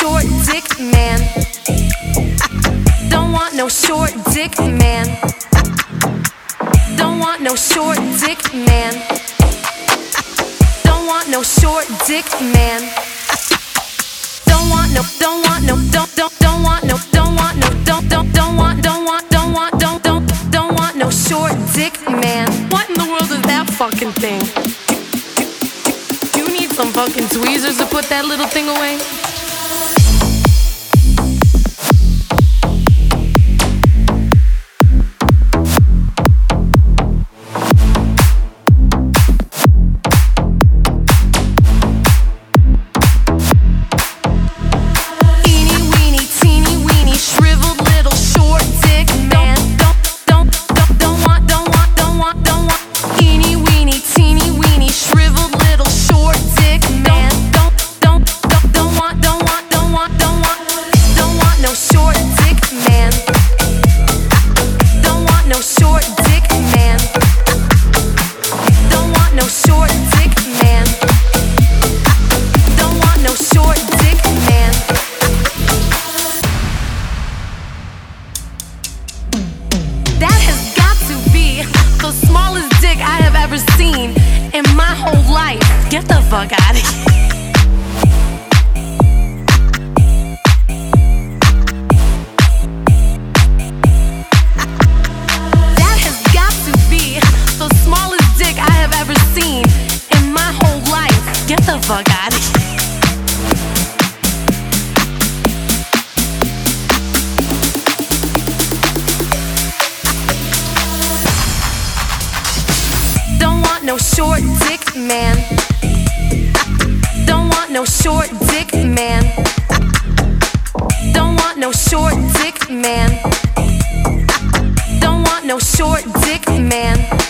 short dick man. Don't want no short dick man. Don't want no short dick man. Don't want no short dick man. Don't want no, don't want no, don't, don't, don't want no, don't want no, don't, don't, don't want, don't want, don't want, don't, don't, don't want no short dick man. What in the world is that fucking thing? You need some fucking tweezers to put that little thing away? Ever seen in my whole life. Get the fuck out of here. No short dick man. Don't want no short dick man. Don't want no short dick man. Don't want no short dick man.